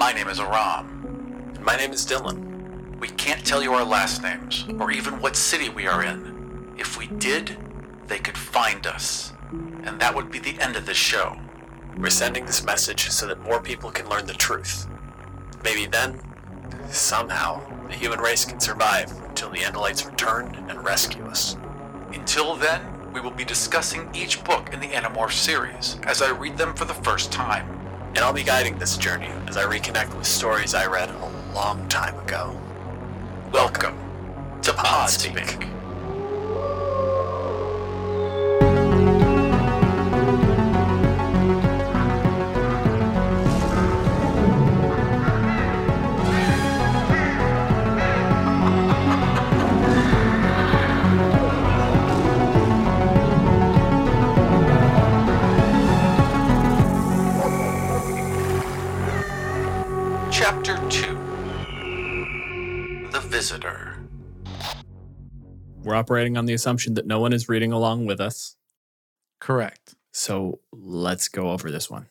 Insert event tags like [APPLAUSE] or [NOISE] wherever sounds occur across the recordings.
My name is Aram. And my name is Dylan. We can't tell you our last names, or even what city we are in. If we did, they could find us. And that would be the end of this show. We're sending this message so that more people can learn the truth. Maybe then, somehow, the human race can survive until the Andalites return and rescue us. Until then, we will be discussing each book in the Animorph series as I read them for the first time. And I'll be guiding this journey as I reconnect with stories I read a long time ago. Welcome to Podspeak. We're operating on the assumption that no one is reading along with us. Correct. So let's go over this one.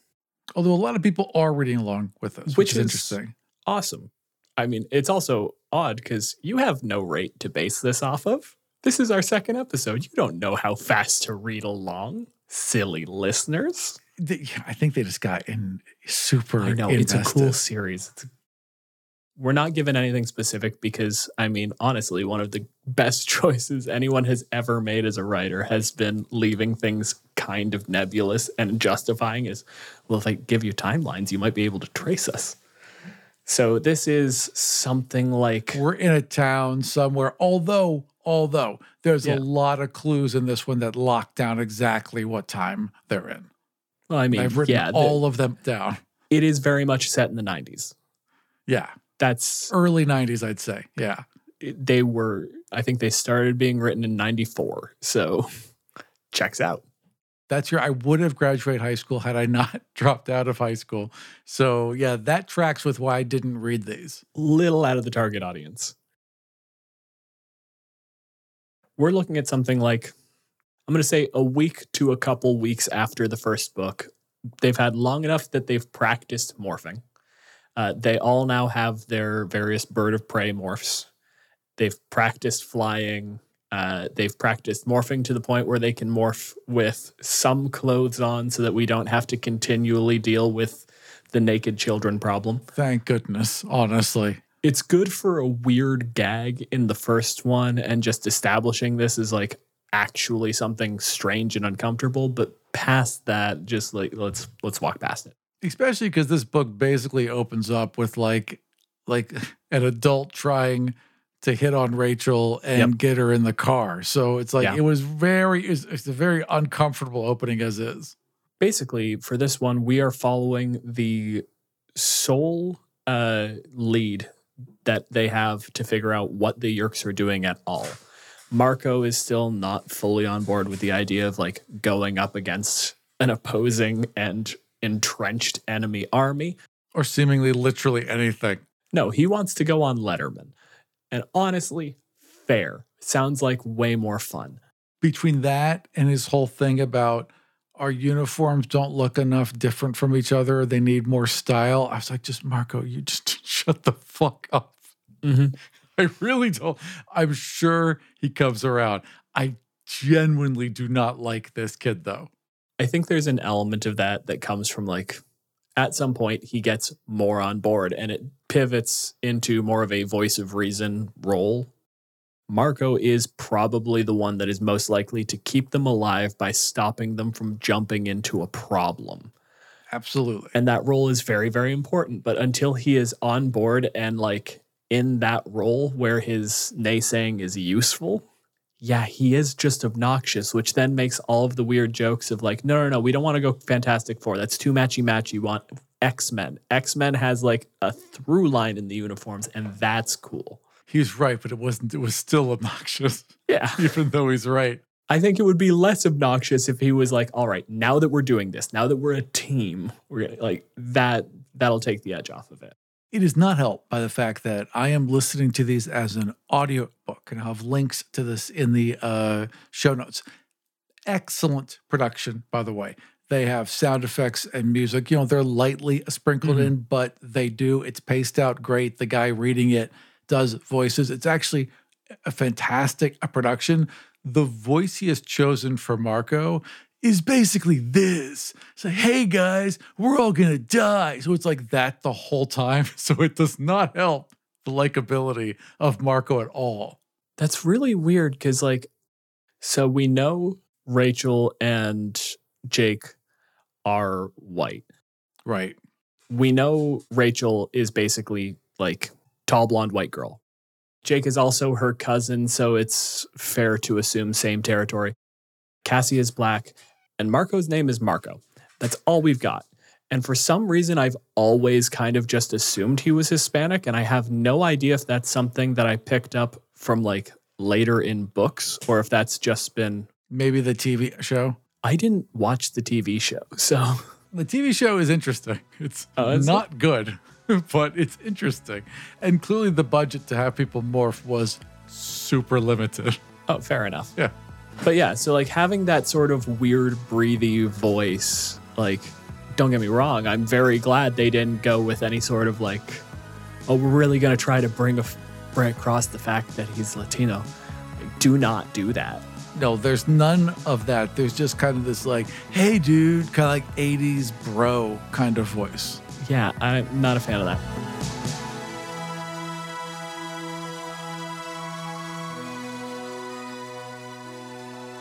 Although a lot of people are reading along with us, which, Which is, is- interesting. Awesome. I mean, it's also odd because you have no rate to base this off of. This is our second episode. You don't know how fast to read along, silly listeners. I think they just got in super. I know it's a cool series. It's, we're not given anything specific because, I mean, honestly, one of the best [LAUGHS] choices anyone has ever made as a writer has been leaving things kind of nebulous and justifying is, well, if I give you timelines, you might be able to trace us. So this is something like We're in a town somewhere. Although, although there's Yeah. a lot of clues in this one that lock down exactly what time they're in. well, I mean, I've written yeah, the- all of them down. it is very much set in the 90s. Yeah, That's early '90s, I'd say. Yeah, they were I think they started being written in 94. So [LAUGHS] checks out. that's your. I would have graduated high school had I not [LAUGHS] dropped out of high school. So yeah, that tracks with why I didn't read these. little out of the target audience. We're looking at something like, I'm going to say a week to a couple weeks after the first book. They've had long enough that they've practiced morphing. Uh, they all now have their various bird of prey morphs. They've practiced flying. Uh, they've practiced morphing to the point where they can morph with some clothes on so that we don't have to continually deal with the naked children problem Thank goodness, honestly. it's good for a weird gag in the first one and just establishing this is like actually something strange and uncomfortable but past that just like let's let's walk past it especially because this book basically opens up with like like [LAUGHS] an adult trying to hit on Rachel and Yep. get her in the car. So it's like Yeah. it was very it's, it's a very uncomfortable opening as is. basically for this one we are following the sole uh lead that they have to figure out what the Yeerks are doing at all marco is still not fully on board with the idea of like going up against an opposing and entrenched enemy army Or seemingly literally anything. No, he wants to go on Letterman. And honestly, fair. Sounds like way more fun. Between that and his whole thing about our uniforms don't look enough different from each other, they need more style. I was like, just Marco, you just [LAUGHS] shut the fuck up. Mm-hmm. I really don't. I'm sure he comes around. I genuinely do not like this kid though. I think there's an element of that that comes from like at some point he gets more on board and it pivots into more of a voice of reason role. Marco is probably the one that is most likely to keep them alive by stopping them from jumping into a problem. Absolutely. and that role is very very important but until he is on board and like in that role where his naysaying is useful yeah he is just obnoxious which then makes all of the weird jokes of like no no no we don't want to go fantastic four that's too matchy matchy we want x-men x-men has like a through line in the uniforms and that's cool He's right, but it wasn't. It was still obnoxious, yeah [LAUGHS] even though he's right. I think it would be less obnoxious if he was like, all right, now that we're doing this, now that we're a team, we're gonna like that that'll take the edge off of it. It is not helped by the fact that I am listening to these as an audio book, and I'll have links to this in the uh, show notes. Excellent production, by the way. They have sound effects and music. You know, they're lightly sprinkled Mhm. in, but they do. It's paced out great. The guy reading it does voices. It's actually a fantastic a production. The voice he has chosen for Marco is basically this. It's like, hey guys, we're all gonna die. So it's like that the whole time. [LAUGHS] So it does not help the likability of Marco at all. That's really weird because, like, so we know Rachel and Jake are white. Right. We know Rachel is basically like tall blonde white girl. Jake is also her cousin, so it's fair to assume same territory. Cassie is black, and Marco's name is Marco. That's all we've got. And for some reason, I've always kind of just assumed he was Hispanic, and I have no idea if that's something that I picked up from like later in books or if that's just been. Maybe the TV show. I didn't watch the TV show, [LAUGHS] so The TV show is interesting. It's Oh, is it? not good, [LAUGHS] but it's interesting. And clearly the budget to have people morph was super limited. oh, fair enough. Yeah. But yeah, so like having that sort of weird, breathy voice, like, don't get me wrong, I'm very glad they didn't go with any sort of like, oh, we're really going to try to bring, a, bring across the fact that he's Latino. Like, do not do that. No, there's none of that. There's just kind of this like, hey dude, kind of like 80s bro kind of voice. Yeah, I'm not a fan of that.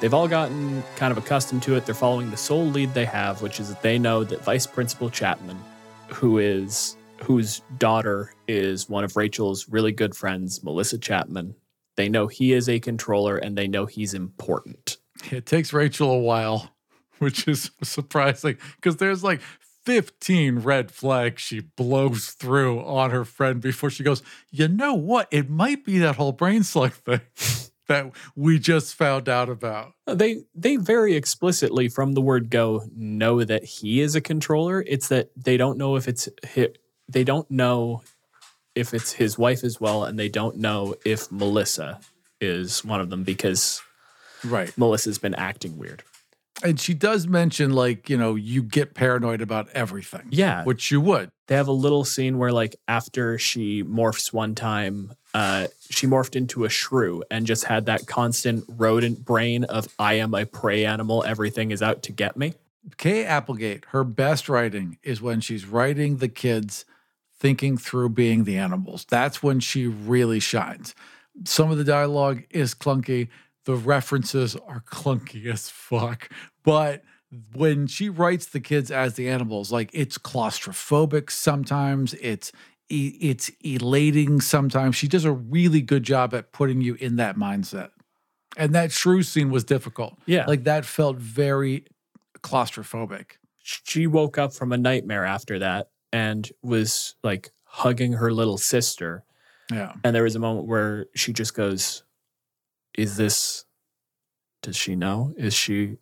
They've all gotten kind of accustomed to it. They're following the sole lead they have, which is that they know that Vice Principal Chapman, who is whose daughter is one of Rachel's really good friends, Melissa Chapman, they know he is a controller and they know he's important. It takes Rachel a while, [LAUGHS] which is surprising because there's like 15 red flags she blows through on her friend before she goes, you know what? It might be that whole brain slug thing [LAUGHS] that we just found out about. Uh, they they very explicitly from the word go know that he is a controller. It's that they don't know if it's hi they don't know if it's his wife as well, and they don't know if Melissa is one of them because Right. Melissa's been acting weird. And she does mention, like, you know, you get paranoid about everything. Yeah. Which you would. They have a little scene where like after she morphs one time, uh, she morphed into a shrew and just had that constant rodent brain of I am a prey animal, everything is out to get me. Kay Applegate, her best writing is when she's writing the kids thinking through being the animals. That's when she really shines. Some of the dialogue is clunky, the references are clunky as fuck. But when she writes the kids as the animals, like it's claustrophobic sometimes, it's it's elating sometimes. She does a really good job at putting you in that mindset. And that shrew scene was difficult. Yeah. Like that felt very claustrophobic. she woke up from a nightmare after that and was like hugging her little sister. Yeah. And there was a moment where she just goes, Is this, does she know? Is she,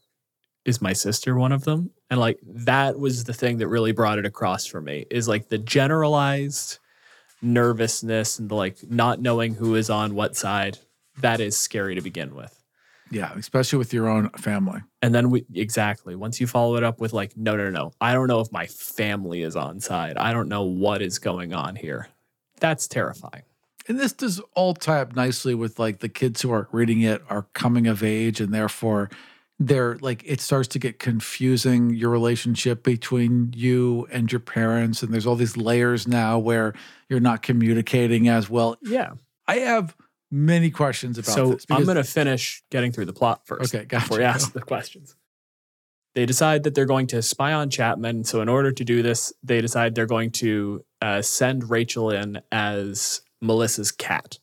is my sister one of them? And like that was the thing that really brought it across for me is like the generalized nervousness and the like not knowing who is on what side. That is scary to begin with. Yeah. Especially with your own family. And then we exactly once you follow it up with like, no, no, no, I don't know if my family is on side. I don't know what is going on here. That's terrifying. And this does all tie up nicely with like the kids who are reading it are coming of age and therefore they're like it starts to get confusing your relationship between you and your parents and there's all these layers now where you're not communicating as well. Yeah. I have many questions about so. I'm going to finish getting through the plot first. Okay, gotcha. Before you ask the questions. They decide that they're going to spy on Chapman. So in order to do this, they decide they're going to uh, send Rachel in as Melissa's cat.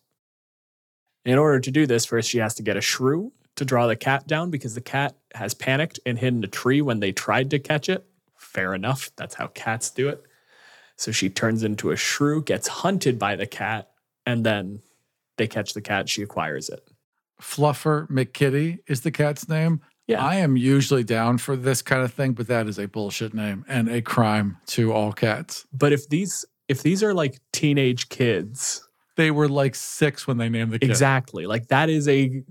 In order to do this, first she has to get a shrew to draw the cat down because the cat has panicked and hidden a tree when they tried to catch it. Fair enough. That's how cats do it. So she turns into a shrew, gets hunted by the cat, and then they catch the cat. She acquires it. Fluffer McKitty is the cat's name. Yeah. I am usually down for this kind of thing, but that is a bullshit name and a crime to all cats. But if these if these are like teenage kids, They were like six when they named the cat. exactly, like that is a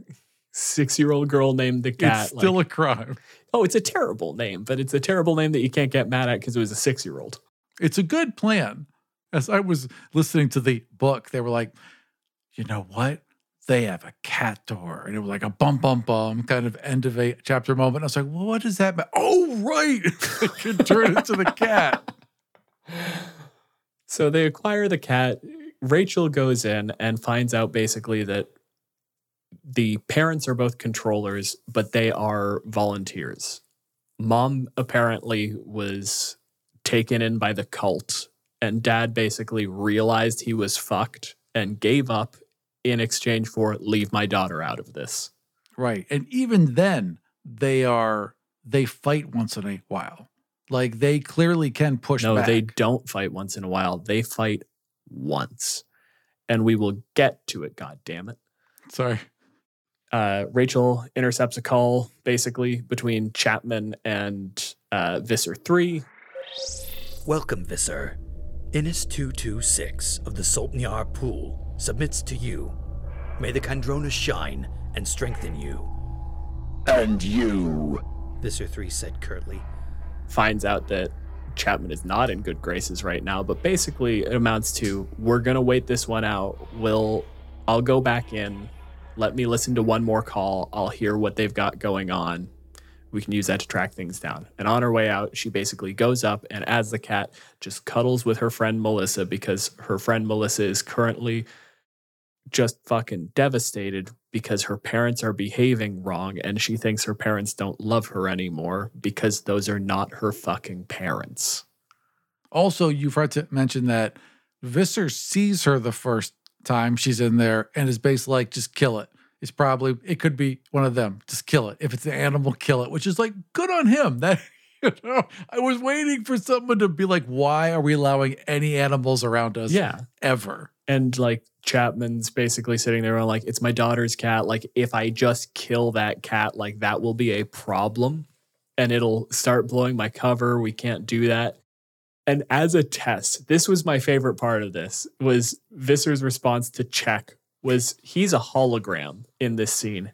six year old girl named the cat. it's still like, a crime. oh, it's a terrible name, but it's a terrible name that you can't get mad at because it was a six year old. It's a good plan. As I was listening to the book, they were like, you know what? They have a cat door. And it was like a bum, bum, bum kind of end of a chapter moment. I was like, well, what does that mean? Oh, right. [LAUGHS] it could turn into the cat. [LAUGHS] So they acquire the cat. Rachel goes in and finds out basically that the parents are both controllers, but they are volunteers. Mom apparently was taken in by the cult, and dad basically realized he was fucked and gave up in exchange for leave my daughter out of this. Right. And even then, they are, they fight once in a while. Like they clearly can push no, back. they don't fight once in a while. They fight once. And we will get to it, god damn it. Sorry. uh, Rachel intercepts a call basically between Chapman and uh, Visser 3. Welcome, Visser. Innis 226 of the Sulp Niar Pool submits to you. May the Kandrona shine and strengthen you. And you. Visser 3 said curtly. Finds out that Chapman is not in good graces right now, but basically it amounts to we're going to wait this one out. We'll, I'll go back in. Let me listen to one more call. I'll hear what they've got going on. We can use that to track things down. And on her way out, she basically goes up and, as the cat, just cuddles with her friend Melissa because her friend Melissa is currently just fucking devastated because her parents are behaving wrong and she thinks her parents don't love her anymore because those are not her fucking parents. Also, you forgot to mention that Visser sees her the first time she's in there and is basically like, just kill it. It's probably, it could be one of them. Just kill it. If it's an animal, kill it, which is like good on him. [LAUGHS] That, you know, I was waiting for someone to be like, why are we allowing any animals around us Yeah. ever? And like Chapman's basically sitting there like, it's my daughter's cat. Like, if I just kill that cat, like that will be a problem and it'll start blowing my cover. We can't do that. And as a test, this was my favorite part of this was Visser's response to check was he's a hologram in this scene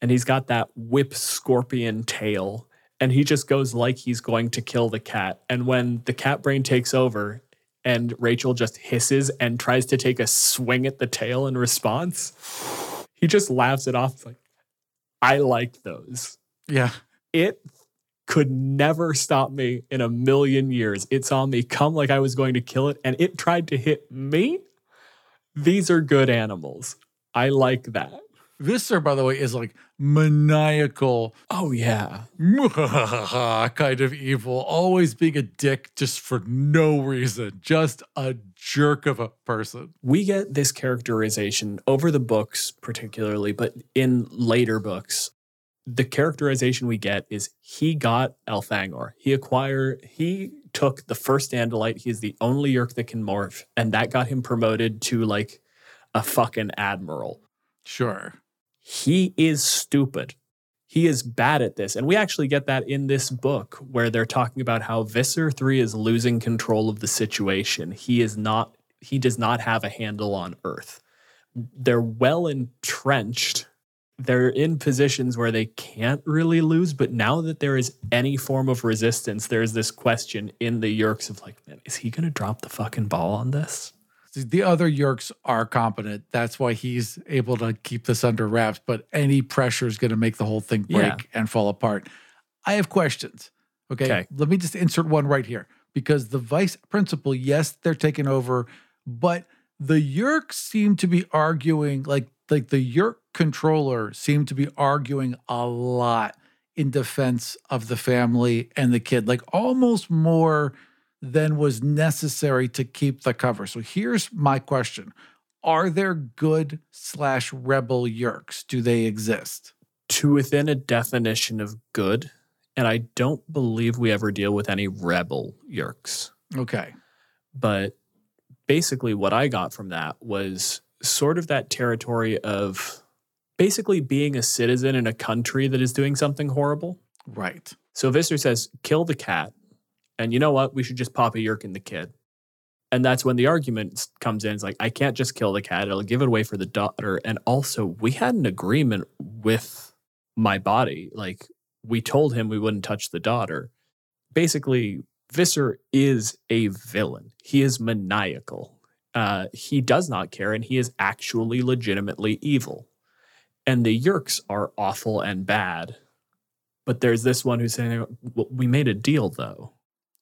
and he's got that whip scorpion tail and he just goes like he's going to kill the cat. And when the cat brain takes over and Rachel just hisses and tries to take a swing at the tail in response, he just laughs it off. It's like, I like those. Yeah. It could never stop me in a million years. It saw me come like I was going to kill it and it tried to hit me. These are good animals. I like that. Visser, by the way, is like maniacal, Oh, yeah. [LAUGHS] kind of evil, always being a dick just for no reason, just a jerk of a person. we get this characterization over the books particularly but in later books the characterization we get is he got Elfangor. He acquired he took the first Andalite. He's the only Yeerk that can morph, and that got him promoted to like a fucking admiral. Sure. He is stupid. He is bad at this. And we actually get that in this book where they're talking about how Visser 3 is losing control of the situation. He is not he does not have a handle on Earth. They're well entrenched. They're in positions where they can't really lose, but now that there is any form of resistance, there's this question in the Yeerks of like, man, is he gonna drop the fucking ball on this? The other Yeerks are competent. That's why he's able to keep this under wraps. But any pressure is going to make the whole thing break Yeah. and fall apart. I have questions. Okay? Okay. Let me just insert one right here because the vice principal, yes, they're taking over, but the Yeerks seem to be arguing like like the Yeerk controller seemed to be arguing a lot in defense of the family and the kid, like almost more than was necessary to keep the cover. So here's my question. Are there good slash rebel Yeerks? Do they exist? to within a definition of good. And I don't believe we ever deal with any rebel Yeerks. Okay. But basically, what I got from that was sort of that territory of basically being a citizen in a country that is doing something horrible. Right. So Visser says, kill the cat. And you know what? We should just pop a Yeerk in the kid. And that's when the argument comes in. It's like, I can't just kill the cat. It'll give it away for the daughter. And also, we had an agreement with my body. Like, we told him we wouldn't touch the daughter. Basically, Visser is a villain. He is maniacal. Uh, he does not care, and he is actually legitimately evil. And the Yeerks are awful and bad. But there's this one who's saying, well, we made a deal, though.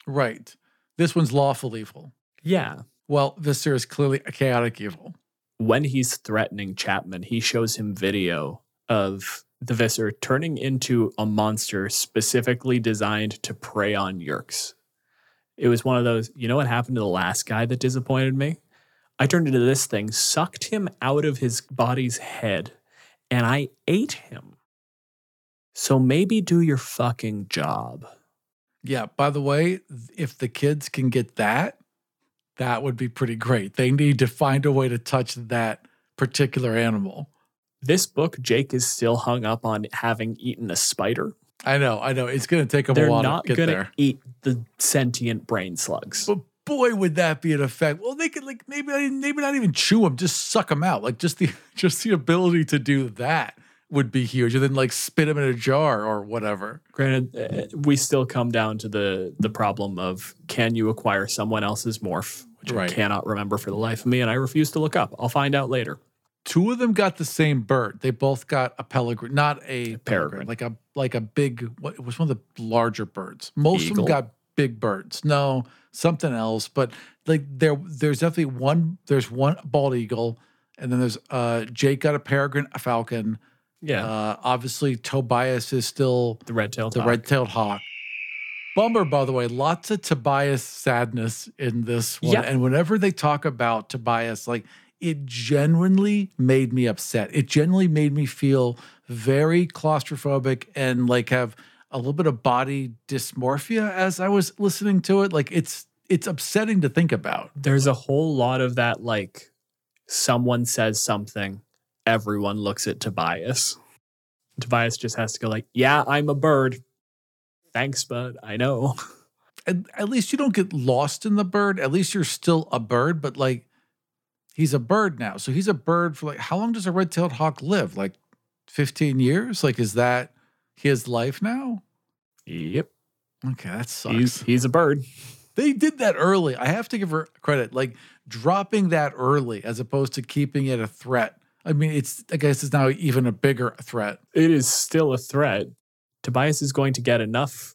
Right. This one's lawful evil. Yeah. Well, Visser is clearly a chaotic evil. When he's threatening Chapman, he shows him video of the Visser turning into a monster specifically designed to prey on Yeerks. It was one of those, you know what happened to the last guy that disappointed me? I turned into this thing, sucked him out of his body's head, and I ate him. So maybe do your fucking job. Yeah. By the way, if the kids can get that, that would be pretty great. They need to find a way to touch that particular animal. This book, Jake is still hung up on having eaten a spider. I know, I know. It's going to take them They're a while not to get going to there. eat the sentient brain slugs. But boy, would that be an effect. Well, they could like maybe maybe not even chew them, just suck them out. Like just the [LAUGHS] just the ability to do that would be huge, and then like spit them in a jar or whatever. Granted, uh, we still come down to the the problem of can you acquire someone else's morph, which Right. I cannot remember for the life of me, and I refuse to look up. I'll find out later. Two of them got the same bird. They both got a peregrine, not a peregrine. like a like a big. What it was one of the larger birds. Most of them got big birds. No, something else. But like there, there's definitely one. There's one bald eagle, and then there's uh Jake got a peregrine, a falcon. Yeah, Uh, obviously Tobias is still the red tailed the red-tailed hawk. Bummer, by the way, lots of Tobias sadness in this one. Yeah. And whenever they talk about Tobias, like it genuinely made me upset. It genuinely made me feel very claustrophobic and like have a little bit of body dysmorphia as I was listening to it. Like it's it's upsetting to think about. There's a whole lot of that. Like someone says something, everyone looks at Tobias. Tobias just has to go like, "Yeah, I'm a bird." Thanks, bud. I know. At, at least you don't get lost in the bird. At least you're still a bird, but like he's a bird now. So he's a bird for like how long does a red-tailed hawk live? Like 15 years? Like is that his life now? Yep, Okay, that sucks. he's he's a bird. they did that early. I have to give her credit. Like dropping that early as opposed to keeping it a threat. I mean, it's I guess it's now even a bigger threat. it is still a threat. Tobias is going to get enough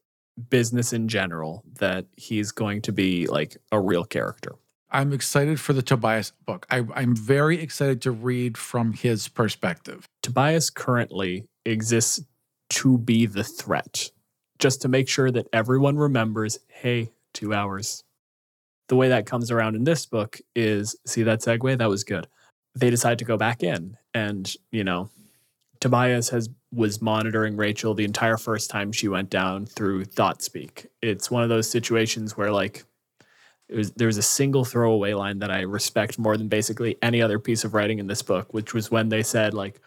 business in general that he's going to be like a real character. I'm excited for the Tobias book. I, I'm very excited to read from his perspective. Tobias currently exists to be the threat, just to make sure that everyone remembers hey, two hours. The way that comes around in this book is see that segue? That was good. They decide to go back in, and you know, Tobias has was monitoring Rachel the entire first time she went down through thought speak. It's one of those situations where like it was there was a single throwaway line that I respect more than basically any other piece of writing in this book, which was when they said like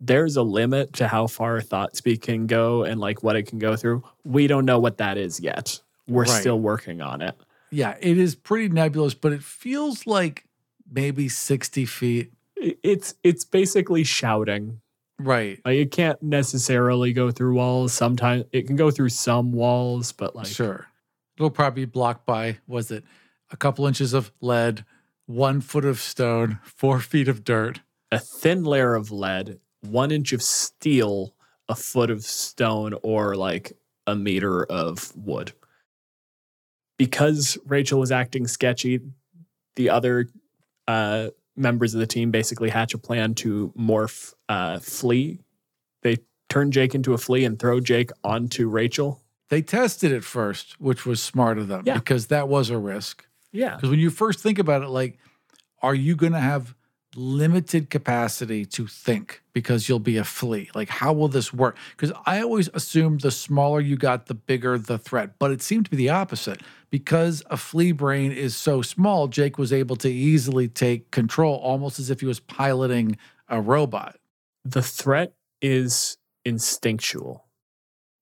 there's a limit to how far thought speak can go and like what it can go through. We don't know what that is yet. We're Right. still working on it. Yeah, it is pretty nebulous, but it feels like maybe 60 feet. It's it's basically shouting. Right. Like it can't necessarily go through walls. Sometimes it can go through some walls, but like sure. It'll probably be blocked by, was it a couple inches of lead, one foot of stone, [LAUGHS] four feet of dirt? a thin layer of lead, one inch of steel, a foot of stone, or like a meter of wood. Because Rachel was acting sketchy, the other uh, members of the team basically hatch a plan to morph uh, Flea. They turn Jake into a flea and throw Jake onto Rachel. They tested it first, which was smart of them Yeah. because that was a risk. Yeah. Because when you first think about it, like, are you going to have limited capacity to think because you'll be a flea? Like, how will this work? Because I always assumed the smaller you got, the bigger the threat. But it seemed to be the opposite. Because a flea brain is so small, Jake was able to easily take control almost as if he was piloting a robot. the threat is instinctual.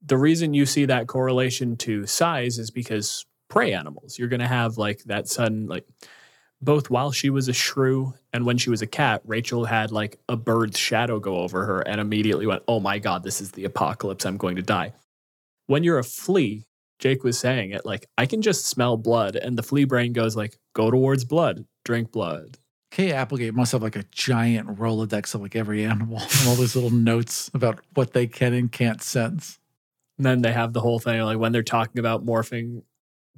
The reason you see that correlation to size is because prey animals. You're going to have like that sudden, like, both while she was a shrew and when she was a cat, Rachel had like a bird's shadow go over her and immediately went, Oh my God, this is the apocalypse. I'm going to die. When you're a flea, Jake was saying it, like, I can just smell blood. And the flea brain goes, like, go towards blood, drink blood. Kay Applegate must have like a giant Rolodex of like every animal [LAUGHS] and all these little notes about what they can and can't sense. And then they have the whole thing like when they're talking about morphing,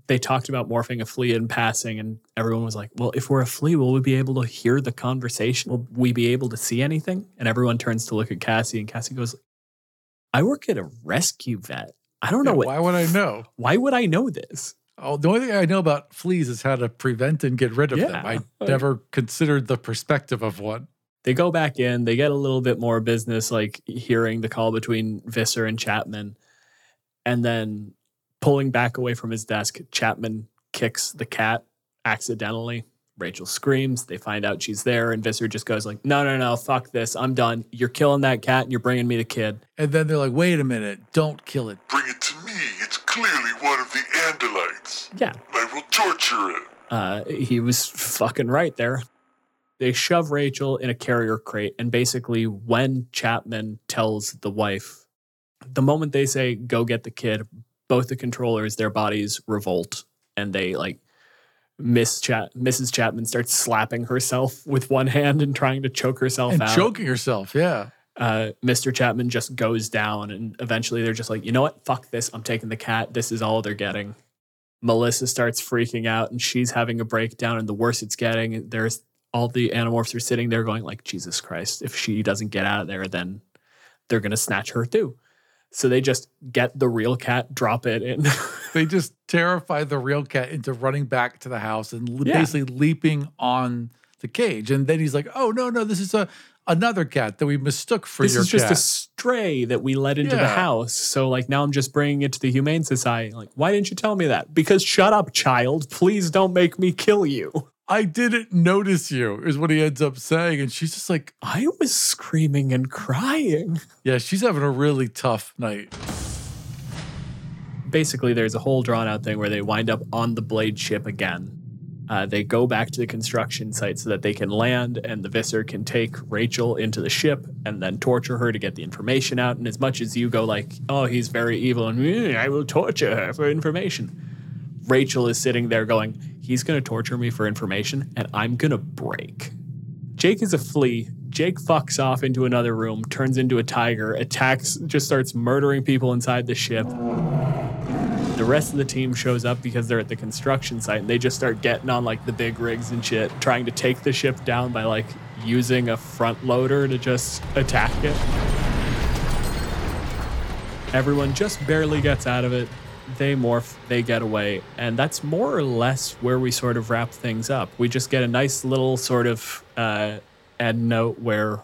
they talked about morphing a flea in passing, and everyone was like, Well, if we're a flea, will we be able to hear the conversation? Will we be able to see anything? And everyone turns to look at Cassie, and Cassie goes, I work at a rescue vet. I don't know what, why would I know? why would I know this? Oh, the only thing I know about fleas is how to prevent and get rid of them. Yeah. I [LAUGHS] never considered the perspective of one. They go back in, they get a little bit more business, like hearing the call between Visser and Chapman. And then pulling back away from his desk, Chapman kicks the cat accidentally. Rachel screams. They find out she's there, and Visser just goes like, "No, no, no, fuck this. I'm done. You're killing that cat, and you're bringing me the kid." And then they're like, wait a minute, don't kill it. Bring it to me. It's clearly one of the Andalites. Yeah, I will torture it. uh, he was fucking right there. They shove Rachel in a carrier crate, and basically, when Chapman tells the wife, the moment they say, go get the kid, both the controllers, their bodies revolt, and they like, Miss Chat- Mrs. Chapman starts slapping herself with one hand and trying to choke herself And out. choking herself, yeah. uh, Mr. Chapman just goes down, and eventually they're just like, you know what? Fuck this. I'm taking the cat. This is all they're getting. Melissa starts freaking out, and she's having a breakdown. And the worse it's getting, there's all the animorphs are sitting there going like, Jesus Christ! If she doesn't get out of there, then they're gonna snatch her too. So they just get the real cat, drop it in. [LAUGHS] They just terrify the real cat into running back to the house and le- Yeah. basically leaping on the cage. And then he's like, oh, no, no, this is a another cat that we mistook for this your is just cat. a stray that we let into the house. So like now I'm just bringing it to the Humane Society. Like, why didn't you tell me that? Because shut up, child. Please don't make me kill you. I didn't notice you, is what he ends up saying. And she's just like, I was screaming and crying. yeah, she's having a really tough night. Basically, there's a whole drawn out thing where they wind up on the Blade ship again. Uh, they go back to the construction site so that they can land, and the Visser can take Rachel into the ship and then torture her to get the information out. And as much as you go like, "Oh, he's very evil," and "Mm, I will torture her for information, Rachel is sitting there going, "He's going to torture me for information, and I'm going to break." Jake is a flea. Jake fucks off into another room, turns into a tiger, attacks, just starts murdering people inside the ship. The rest of the team shows up because they're at the construction site and they just start getting on like the big rigs and shit, trying to take the ship down by like using a front loader to just attack it. Everyone just barely gets out of it. They morph, they get away, and that's more or less where we sort of wrap things up. We just get a nice little sort of uh, end note where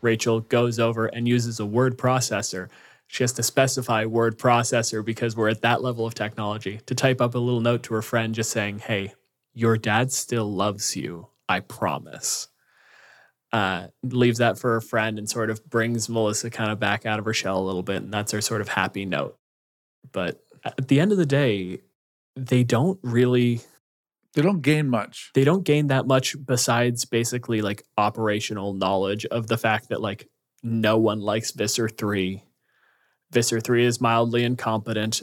Rachel goes over and uses a word processor. She has to specify word processor because we're at that level of technology to type up a little note to her friend just saying, Hey, your dad still loves you. I promise. Uh, leaves that for her friend and sort of brings Melissa kind of back out of her shell a little bit. And that's her sort of happy note. But at the end of the day, they don't really They don't gain much. they don't gain that much besides basically like operational knowledge of the fact that like no one likes Visser 3. Visser 3 is mildly incompetent.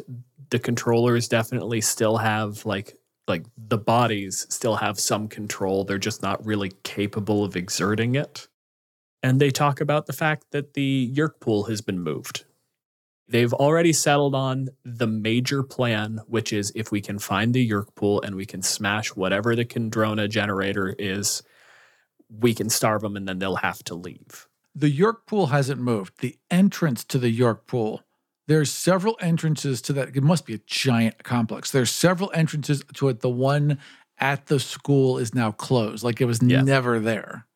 The controllers definitely still have like like the bodies still have some control. They're just not really capable of exerting it. And they talk about the fact that the Yeerk pool has been moved. They've already settled on the major plan, which is if we can find the Yeerk pool and we can smash whatever the Kandrona generator is, we can starve them and then they'll have to leave. The Yeerk Pool hasn't moved. The entrance to the Yeerk Pool, there's several entrances to that. It must be a giant complex. There's several entrances to it. The one at the school is now closed, like it was never there.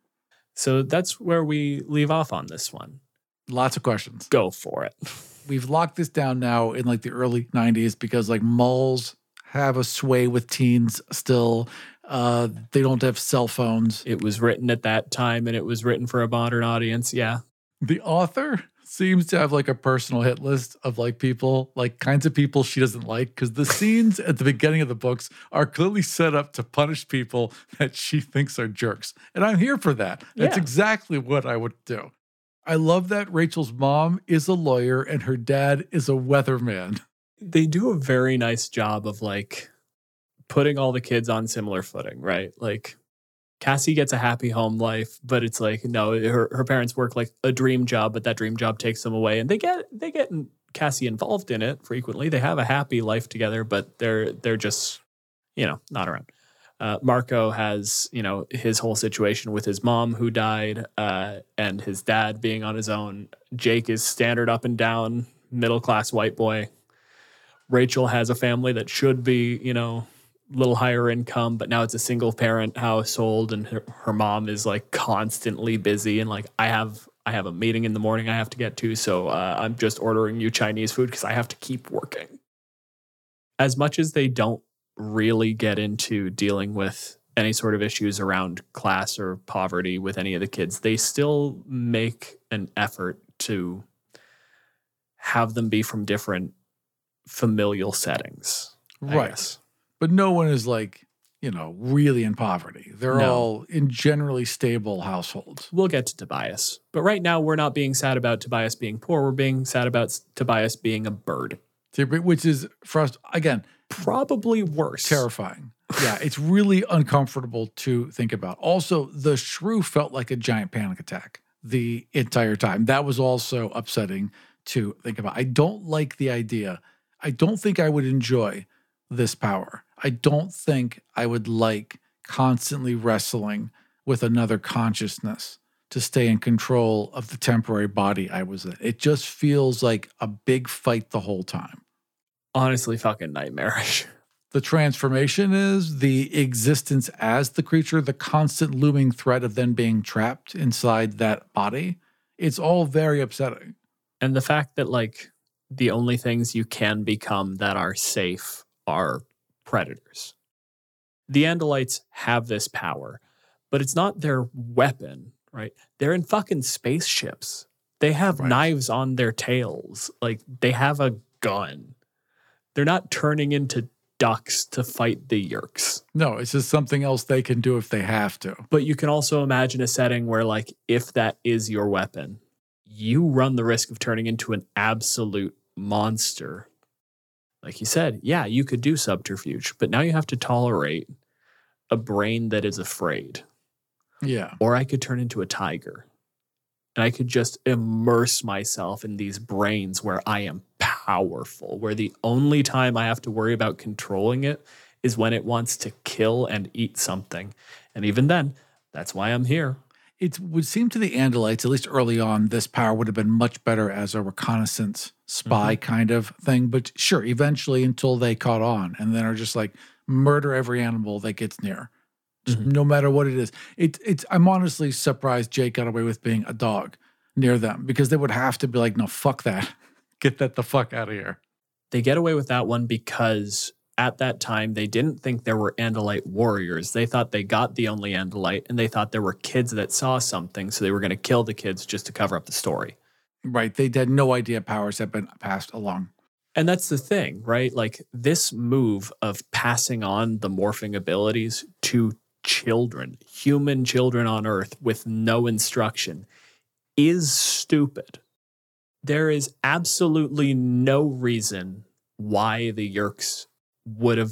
So that's where we leave off on this one. Lots of questions. Go for it. [LAUGHS] We've locked this down now in like the early 90s because like malls have a sway with teens still. Uh, they don't have cell phones. It was written at that time and it was written for a modern audience. Yeah. The author seems to have like a personal hit list of like people, like kinds of people she doesn't like. Because the [LAUGHS] scenes at the beginning of the books are clearly set up to punish people that she thinks are jerks. And I'm here for that. That's exactly what I would do. I love that Rachel's mom is a lawyer and her dad is a weatherman. they do a very nice job of like putting all the kids on similar footing, right? Like Cassie gets a happy home life, but it's like no, her her parents work like a dream job, but that dream job takes them away, and they get they get Cassie involved in it frequently. They have a happy life together, but they're they're just you know not around. Uh, Marco has you know his whole situation with his mom who died, uh, and his dad being on his own. Jake is standard up and down middle class white boy. Rachel has a family that should be, you know, a little higher income, but now it's a single parent household and her, her mom is like constantly busy and like I have I have a meeting in the morning I have to get to, so uh, I'm just ordering you Chinese food because I have to keep working. As much as they don't really get into dealing with any sort of issues around class or poverty with any of the kids, they still make an effort to have them be from different familial settings. I Right. guess. But no one is like, you know, really in poverty. They're No. all in generally stable households. We'll get to Tobias. But right now, we're not being sad about Tobias being poor. We're being sad about Tobias being a bird. Which is, for us, again, Probably worse. terrifying. Yeah, it's really uncomfortable to think about. Also, the shrew felt like a giant panic attack the entire time. That was also upsetting to think about. I don't like the idea. I don't think I would enjoy this power. I don't think I would like constantly wrestling with another consciousness to stay in control of the temporary body I was in. It just feels like a big fight the whole time Honestly, fucking nightmarish. [LAUGHS] the transformation is the existence as the creature, the constant looming threat of then being trapped inside that body. It's all very upsetting. And the fact that, like, the only things you can become that are safe are predators. The Andalites have this power, but it's not their weapon, right? They're in fucking spaceships. They have Right. knives on their tails. Like, they have a gun. They're not turning into ducks to fight the Yeerks. No, it's just something else they can do if they have to. But you can also imagine a setting where, like, if that is your weapon, you run the risk of turning into an absolute monster. Like you said, yeah, you could do subterfuge, but now you have to tolerate a brain that is afraid. Yeah. Or I could turn into a tiger and I could just immerse myself in these brains where I am powerful, where the only time I have to worry about controlling it is when it wants to kill and eat something. And even then, that's why I'm here. It would seem to the Andalites, at least early on, this power would have been much better as a reconnaissance spy mm-hmm. kind of thing. But sure, eventually until they caught on and then are just like murder every animal that gets near. Mhm. no matter what it is. It, it's I'm honestly surprised Jake got away with being a dog near them because they would have to be like, no, fuck that. [LAUGHS] Get that the fuck out of here. They get away with that one because at that time they didn't think there were Andalite warriors. They thought they got the only Andalite and they thought there were kids that saw something, so they were going to kill the kids just to cover up the story. Right. They had no idea powers had been passed along. And that's the thing, right? Like this move of passing on the morphing abilities to children, human children on Earth with no instruction, is stupid. There is absolutely no reason why the Yeerks would have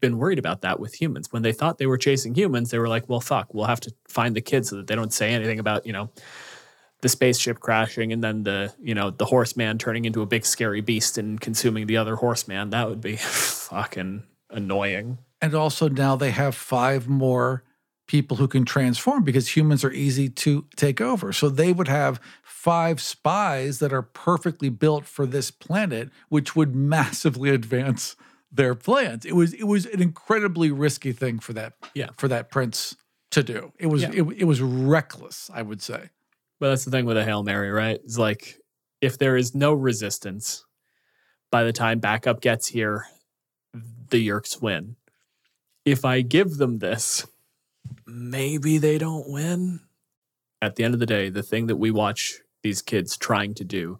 been worried about that with humans. When they thought they were chasing humans, they were like, well, fuck, we'll have to find the kids so that they don't say anything about, you know, the spaceship crashing and then the you know the horseman turning into a big scary beast and consuming the other horseman that would be [LAUGHS] fucking annoying And also now they have five more people who can transform because humans are easy to take over. So they would have five spies that are perfectly built for this planet, which would massively [LAUGHS] advance their plans. It was it was an incredibly risky thing for that Yeah. for that prince to do. It was Yeah. it, it was reckless, I would say. but that's the thing with a hail mary right it's like if there is no resistance by the time backup gets here the Yeerks win if i give them this maybe they don't win at the end of the day the thing that we watch these kids trying to do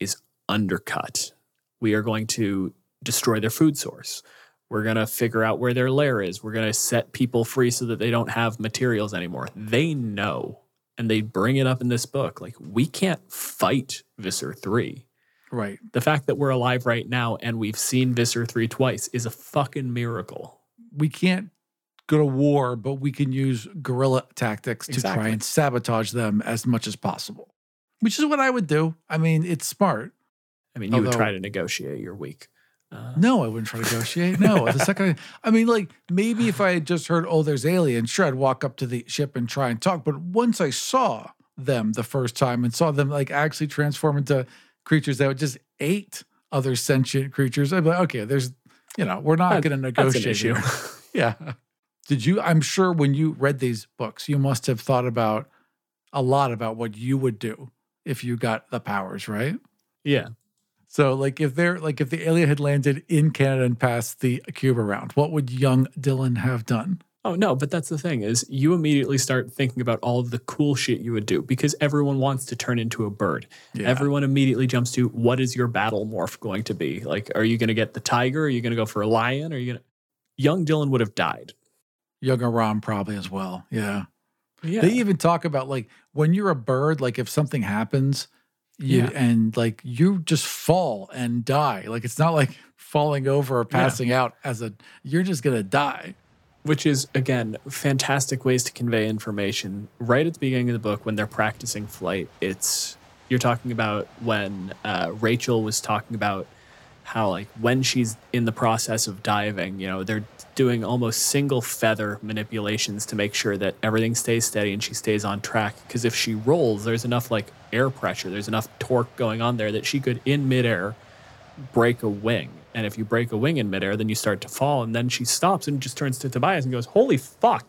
is undercut. We are going to destroy their food source. We're going to figure out where their lair is. We're going to set people free so that they don't have materials anymore. They know, and they bring it up in this book. Like, we can't fight Visser 3. Right. The fact that we're alive right now and we've seen Visser 3 twice is a fucking miracle. We can't go to war, but we can use guerrilla tactics to try and sabotage them as much as possible, which is what I would do. I mean, it's smart. I mean, you would try to negotiate. You're weak. Uh, No, I wouldn't try to negotiate. No, the [LAUGHS] second, I mean, like maybe if I had just heard, oh, there's aliens, sure, I'd walk up to the ship and try and talk. But once I saw them the first time and saw them like actually transform into creatures that would just ate other sentient creatures, I'd be like, okay, there's, you know, we're not going to negotiate. here. [LAUGHS] yeah. Did you? I'm sure when you read these books, you must have thought about a lot about what you would do if you got the powers, right? yeah. So, like, if they're like, if the alien had landed in Canada and passed the cube around, what would young Dylan have done? Oh no, but that's the thing is you immediately start thinking about all of the cool shit you would do because everyone wants to turn into a bird. Yeah. Everyone immediately jumps to what is your battle morph going to be? Like, are you going to get the tiger? Are you going to go for a lion? Are you going to? Young Dylan would have died. Young Aram probably as well. Yeah. Yeah. They even talk about like when you're a bird, like if something happens, you Yeah. and like you just fall and die. Like it's not like falling over or passing out as a you're just gonna die. Which is again fantastic ways to convey information right at the beginning of the book when they're practicing flight it's you're talking about when uh, rachel was talking about how like when she's in the process of diving you know they're doing almost single feather manipulations to make sure that everything stays steady and she stays on track because if she rolls there's enough like air pressure there's enough torque going on there that she could in midair break a wing. And if you break a wing in midair, then you start to fall. And then she stops and just turns to Tobias and goes, Holy fuck.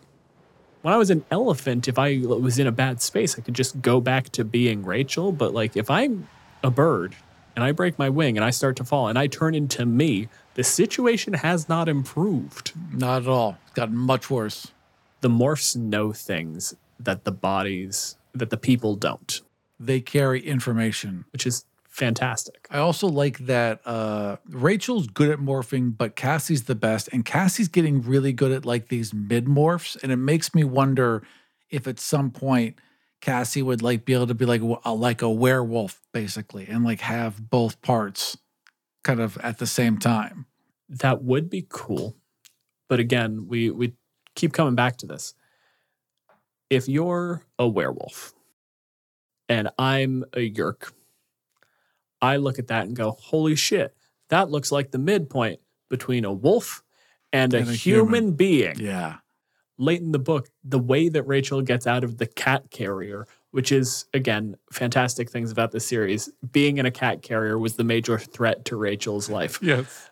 When I was an elephant, if I was in a bad space, I could just go back to being Rachel. But like if I'm a bird and I break my wing and I start to fall and I turn into me, the situation has not improved. Not at all. It's gotten much worse. The morphs know things that the bodies, that the people don't, They carry information. which is fantastic. I also like that uh, Rachel's good at morphing, but Cassie's the best. And Cassie's getting really good at like these mid morphs. And it makes me wonder if at some point Cassie would like be able to be like a, like a werewolf basically and like have both parts kind of at the same time. that would be cool. But again, we we keep coming back to this. If you're a werewolf and I'm a Yeerk, I look at that and go, "Holy shit, that looks like the midpoint between a wolf and a, And a human, human. being." Yeah. Late in the book, the way that Rachel gets out of the cat carrier, which is again fantastic things about the series, being in a cat carrier was the major threat to Rachel's [LAUGHS] life Yes.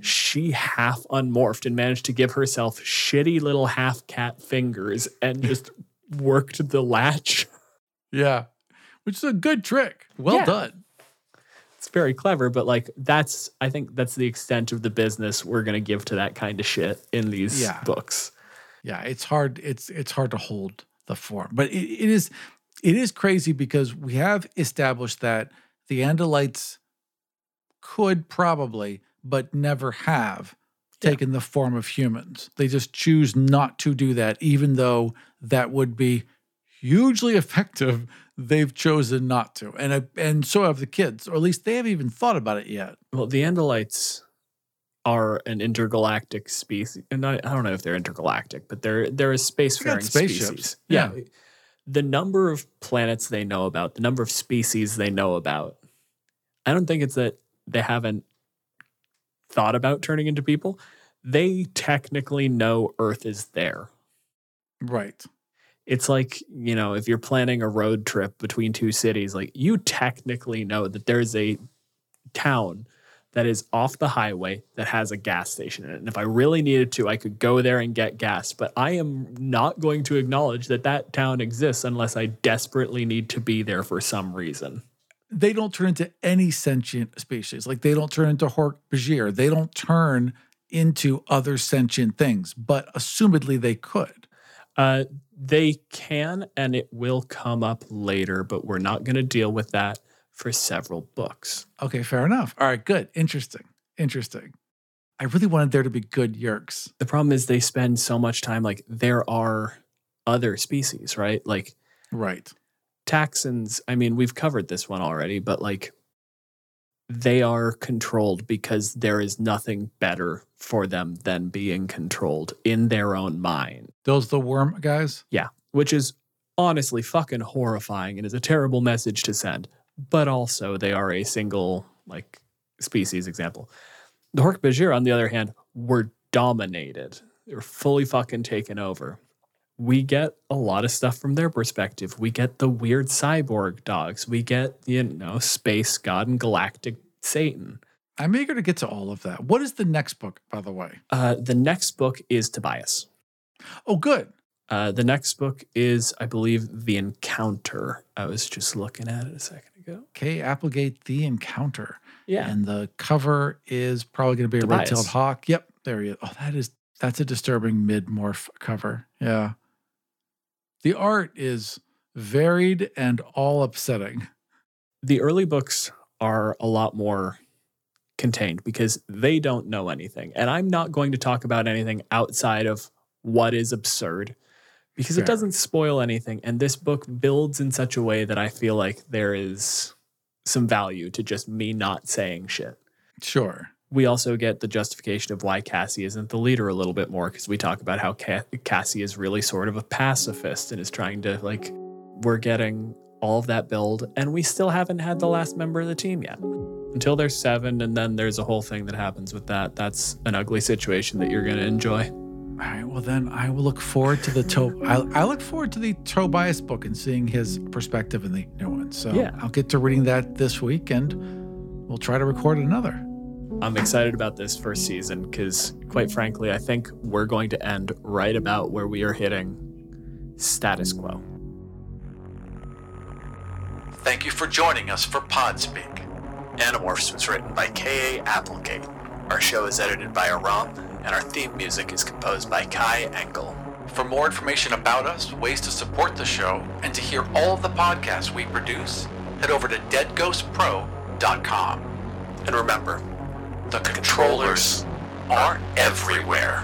she half unmorphed and managed to give herself shitty little half cat fingers and [LAUGHS] just worked the latch. Yeah. Which is a good trick. Well Yeah. done. Very clever, but like that's I think that's the extent of the business we're gonna give to that kind of shit in these Yeah. books. Yeah, it's hard. It's it's hard to hold the form, but it, it is it is crazy because we have established that the Andalites could probably, but never have taken the form of humans. They just choose not to do that, even though that would be hugely effective. They've chosen not to, and I- and so have the kids, or at least they haven't even thought about it yet. Well, the Andalites are an intergalactic species, and I, I don't know if they're intergalactic, but they're they're a spacefaring species. Yeah. The number of planets they know about, the number of species they know about, I don't think it's that they haven't thought about turning into people. They technically know Earth is there. Right. It's like, you know, if you're planning a road trip between two cities, like you technically know that there's a town that is off the highway that has a gas station in it. And if I really needed to, I could go there and get gas. But I am not going to acknowledge that that town exists unless I desperately need to be there for some reason. they don't turn into any sentient species. Like they don't turn into Hork Bajir. They don't turn into other sentient things, but assumedly they could. Uh, they can, and it will come up later, but we're not going to deal with that for several books. Okay, fair enough. All right, good. Interesting. Interesting. I really wanted there to be good Yeerks. The problem is they spend so much time, like, there are other species, right? Like, Right. Taxxons, I mean, we've covered this one already, but like, they are controlled because there is nothing better for them than being controlled in their own mind. Those the worm guys? Yeah, which is honestly fucking horrifying and is a terrible message to send. But also, they are a single like species example. The Hork-Bajir, on the other hand, were dominated. They were fully fucking taken over. We get a lot of stuff from their perspective. We get the weird cyborg dogs. We get, you know, space god and galactic Satan. I'm eager to get to all of that. What is the next book, by the way? Uh, the next book is Tobias. Oh, good. Uh, the next book is, I believe, The Encounter. I was just looking at it a second ago. Okay, Applegate, The Encounter. Yeah. And the cover is probably going to be a red-tailed hawk. Yep, there he is. Oh, that is that's a disturbing mid-morph cover. Yeah. The art is varied and all upsetting. the early books are a lot more contained because they don't know anything. And I'm not going to talk about anything outside of what is absurd because Fair. it doesn't spoil anything. And this book builds in such a way that I feel like there is some value to just me not saying shit. Sure. We also get the justification of why Cassie isn't the leader a little bit more because we talk about how Ca- Cassie is really sort of a pacifist and is trying to, like, we're getting all of that build, and we still haven't had the last member of the team yet. Until there's seven, and then there's a whole thing that happens with that. That's an ugly situation that you're going to enjoy. All right. Well, then I will look forward to the to. I, I look forward to the Tobias book and seeing his perspective in the new one. So Yeah. I'll get to reading that this week, and we'll try to record another. I'm excited about this first season because, quite frankly, I think we're going to end right about where we are hitting status quo. Thank you for joining us for Podspeak. Animorphs was written by K.A. Applegate. Our show is edited by Aram, and our theme music is composed by Kai Engel. For more information about us, ways to support the show, and to hear all of the podcasts we produce, head over to deadghostpro.com. And remember, the controllers are everywhere.